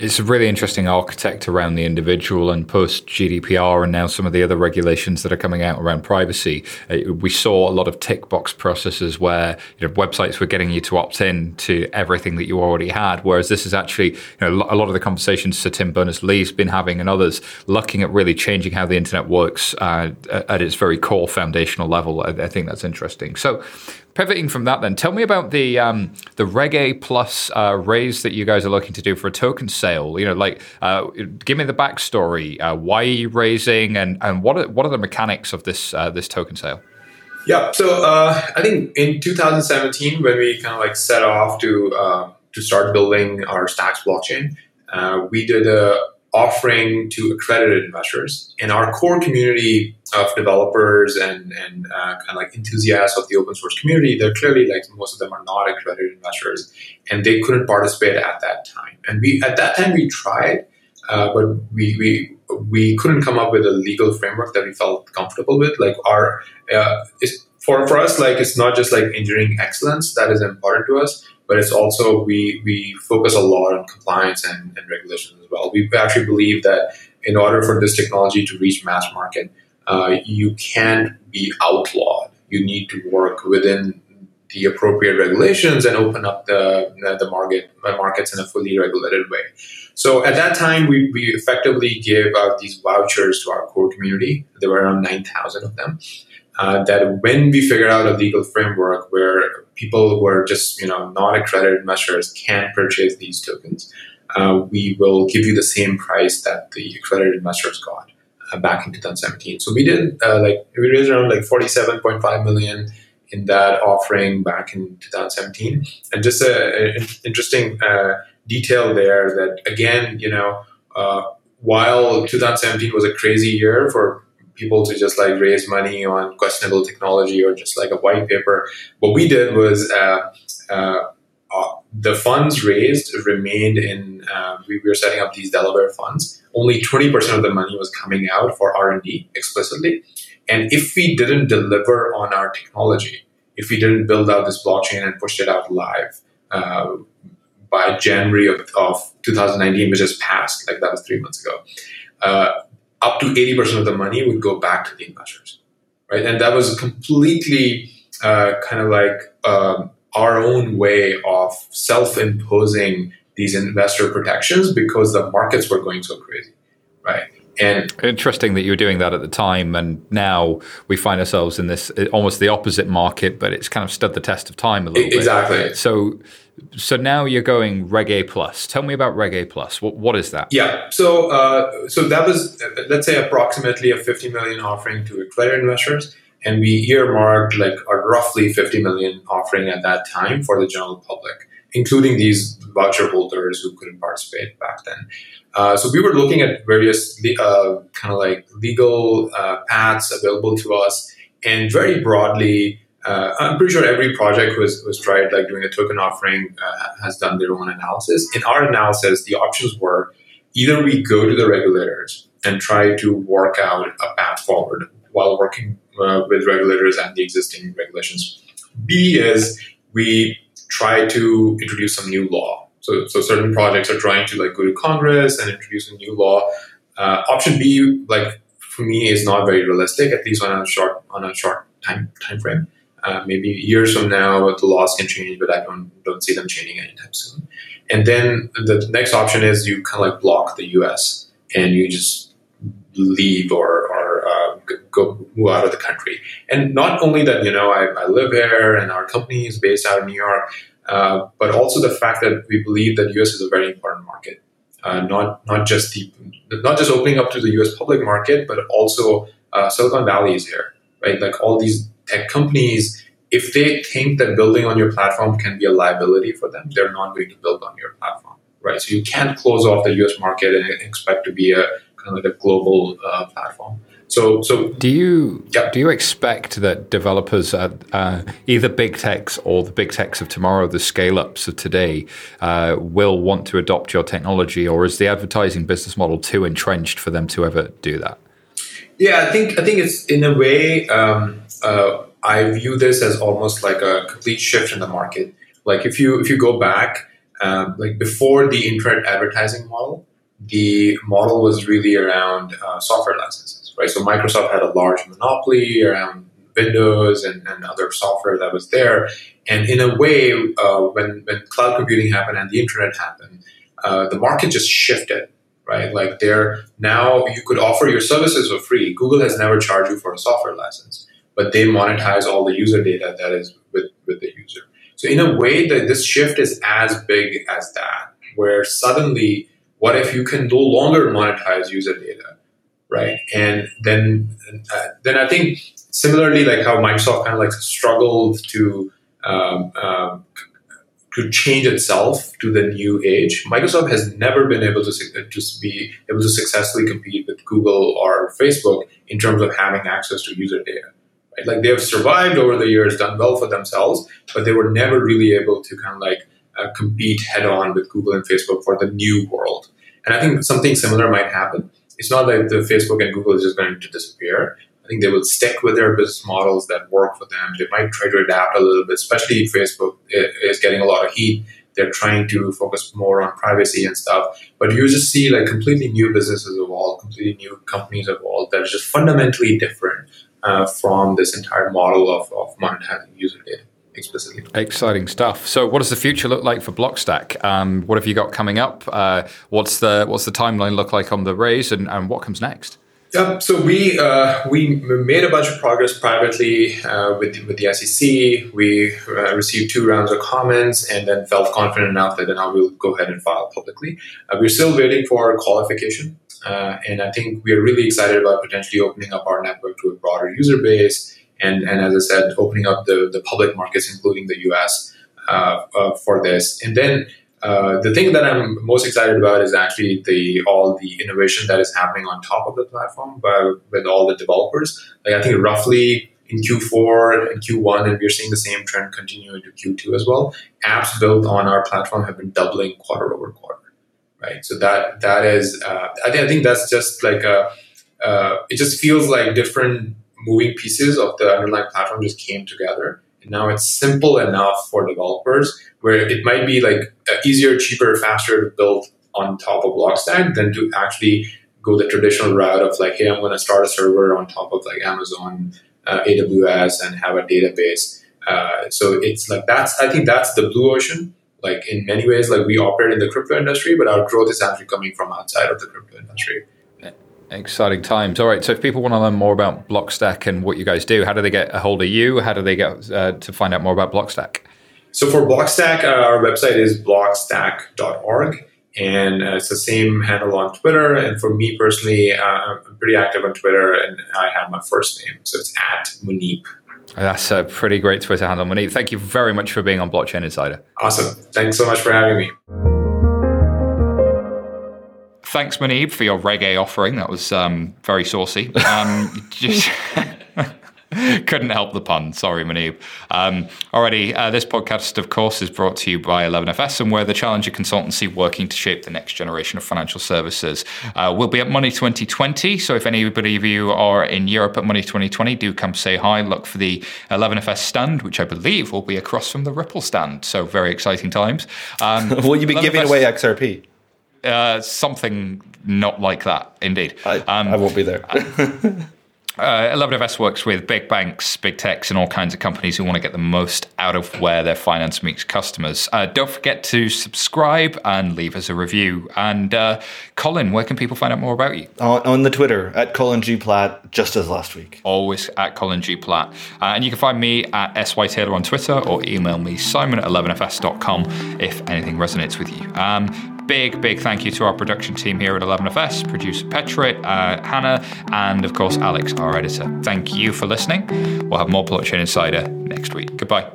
it's a really interesting architect around the individual and post GDPR and now some of the other regulations that are coming out around privacy. Uh, we saw a lot of tick box processes where you know, websites were getting you to opt in to everything that you already had, whereas this is actually you know, a lot of the conversations Sir Tim Berners-Lee's been having and others looking at really changing how the internet works uh, at its very core foundational level. I, I think that's interesting. So pivoting from that, then tell me about the um, the Reg A plus uh, raise that you guys are looking to do for a token sale. You know, like uh, give me the backstory. Uh, why are you raising, and and what are, what are the mechanics of this uh, this token sale? Yeah, so uh, I think in 2017 when we kind of like set off to uh, to start building our Stacks blockchain, we did a offering to accredited investors. And our core community of developers and, and uh, kind of like enthusiasts of the open source community, they're clearly like most of them are not accredited investors and they couldn't participate at that time. And we at that time we tried, uh, but we, we we couldn't come up with a legal framework that we felt comfortable with. Like our uh, for for us, like it's not just like engineering excellence that is important to us, but it's also we we focus a lot on compliance and, and regulations as well. We actually believe that in order for this technology to reach mass market, uh, you can't be outlawed. You need to work within the appropriate regulations and open up the the market the markets in a fully regulated way. So at that time, we, we effectively gave out these vouchers to our core community. There were around nine thousand of them uh, that when we figure out a legal framework where people who are just you know not accredited investors can purchase these tokens, uh, we will give you the same price that the accredited investors got uh, back in 2017. So we did uh, like we raised around like 47.5 million in that offering back in 2017, and just an interesting uh, detail there that again you know uh, while 2017 was a crazy year for people to just like raise money on questionable technology or just like a white paper, what we did was uh, uh, uh, the funds raised remained in. Uh, we were setting up these Delaware funds. Only 20% of the money was coming out for R&D explicitly, and if we didn't deliver on our technology, if we didn't build out this blockchain and pushed it out live uh, by January of, of 2019, which just passed, like that was three months ago, uh, up to 80% of the money would go back to the investors, right? And that was completely uh, kind of like um, our own way of self-imposing these investor protections because the markets were going so crazy, right? And interesting that you were doing that at the time, and now we find ourselves in this almost the opposite market, but it's kind of stood the test of time a little exactly. bit. Exactly. So, so now you're going Reg A plus. Tell me about Reg A plus. What what is that? Yeah. So uh, so that was let's say approximately a 50 million offering to accredited investors, and we earmarked like a roughly 50 million offering at that time for the general public, including these voucher holders who couldn't participate back then. Uh, so we were looking at various uh, kind of like legal uh, paths available to us, and very broadly, uh, I'm pretty sure every project was was tried like doing a token offering uh, has done their own analysis. In our analysis, the options were either we go to the regulators and try to work out a path forward while working uh, with regulators and the existing regulations. B is we try to introduce some new law so, so certain projects are trying to like go to Congress and introduce a new law. Uh, option B, like for me, is not very realistic, at least on a short on a short time time frame. Uh, maybe years from now, the laws can change, but I don't don't see them changing anytime soon. And then the next option is you kind of like block the U.S. and you just leave or or go move out of the country. And not only that, you know, I, I live here and our company is based out of New York. Uh, but also the fact that we believe that US is a very important market. Uh, not not just the not just opening up to the U.S. public market, but also uh, Silicon Valley is here, right? Like all these tech companies, if they think that building on your platform can be a liability for them, they're not going to build on your platform, right? So you can't close off the U.S. market and expect to be a kind of like a global uh, platform. So, so do you yeah. do you expect that developers, at, uh, either big techs or the big techs of tomorrow, the scale ups of today, uh, will want to adopt your technology, or is the advertising business model too entrenched for them to ever do that? Yeah, I think I think it's in a way. Um, uh, I view this as almost like a complete shift in the market. Like if you if you go back, um, like before the internet advertising model, the model was really around uh, software licenses right? So Microsoft had a large monopoly around Windows and, and other software that was there. And in a way, uh, when, when cloud computing happened and the internet happened, uh, the market just shifted, right? Like there, now you could offer your services for free. Google has never charged you for a software license, but they monetize all the user data that is with, with the user. So in a way that this shift is as big as that, where suddenly, what if you can no longer monetize user data? Right? And then uh, then I think similarly, like how Microsoft kind of like struggled to um, um, to change itself to the new age. Microsoft has never been able to to be able to successfully compete with Google or Facebook in terms of having access to user data. Right? Like they have survived over the years, done well for themselves, but they were never really able to kind of like uh, compete head on with Google and Facebook for the new world. And I think something similar might happen it's not that the Facebook and Google is just going to disappear. I think they will stick with their business models that work for them. They might try to adapt a little bit, especially Facebook is getting a lot of heat. They're trying to focus more on privacy and stuff. But you just see like completely new businesses evolve, completely new companies evolve that are just fundamentally different uh, from this entire model of, of monetizing user data explicitly. Exciting stuff. So, what does the future look like for Blockstack? Um, what have you got coming up? Uh, what's the what's the timeline look like on the raise, and, and what comes next? Yeah, so we uh, we made a bunch of progress privately uh, with with the SEC. We uh, received two rounds of comments, and then felt confident enough that now we'll go ahead and file publicly. Uh, we're still waiting for qualification, uh, and I think we are really excited about potentially opening up our network to a broader user base and, and as I said, opening up the, the public markets, including the US, uh, uh, for this. And then uh, the thing that I'm most excited about is actually the all the innovation that is happening on top of the platform by, with all the developers. Like I think roughly in Q4 and Q1, and we're seeing the same trend continue into Q2 as well. Apps built on our platform have been doubling quarter over quarter, right? So that that is, uh, I think I think that's just like a, uh, it just feels like different moving pieces of the underlying platform just came together and now it's simple enough for developers where it might be like uh, easier, cheaper, faster to build on top of Blockstack than to actually go the traditional route of like, hey, I'm going to start a server on top of like Amazon, uh, AWS, and have a database. Uh, so it's like that's I think that's the blue ocean. Like in many ways, like we operate in the crypto industry, but our growth is actually coming from outside of the crypto industry. Exciting times. All right. So, if people want to learn more about Blockstack and what you guys do, how do they get a hold of you? How do they get uh, to find out more about Blockstack? So, for Blockstack, uh, our website is blockstack.org, and uh, it's the same handle on Twitter. And for me personally, uh, I'm pretty active on Twitter, and I have my first name, so it's at Muneeb. That's a pretty great Twitter handle, Muneeb. Thank you very much for being on Blockchain Insider. Awesome. Thanks so much for having me. Thanks, Muneeb, for your reggae offering. That was um, very saucy. Um, just couldn't help the pun. Sorry, Muneeb. Um, alrighty, uh, this podcast, of course, is brought to you by 11FS, and we're the Challenger consultancy working to shape the next generation of financial services. Uh, we'll be at Money 2020, so if anybody of you are in Europe at Money 2020, do come say hi. Look for the 11FS stand, which I believe will be across from the Ripple stand. So very exciting times. Um, will you be giving away XRP? Uh, something not like that, indeed. I, um, I won't be there. Uh, 11FS works with big banks, big techs, and all kinds of companies who want to get the most out of where their finance meets customers. Uh, don't forget to subscribe and leave us a review. And uh, Colin, where can people find out more about you? On, on, the Twitter at Colin G Platt, just as last week. Always at Colin G Platt. Uh, and you can find me at SY Taylor on Twitter or email me simon at 11fs.com if anything resonates with you. Um, big, big thank you to our production team here at 11FS, producer Petrit, uh, Hannah, and of course Alex, our editor. Thank you for listening. We'll have more Blockchain Insider next week. Goodbye.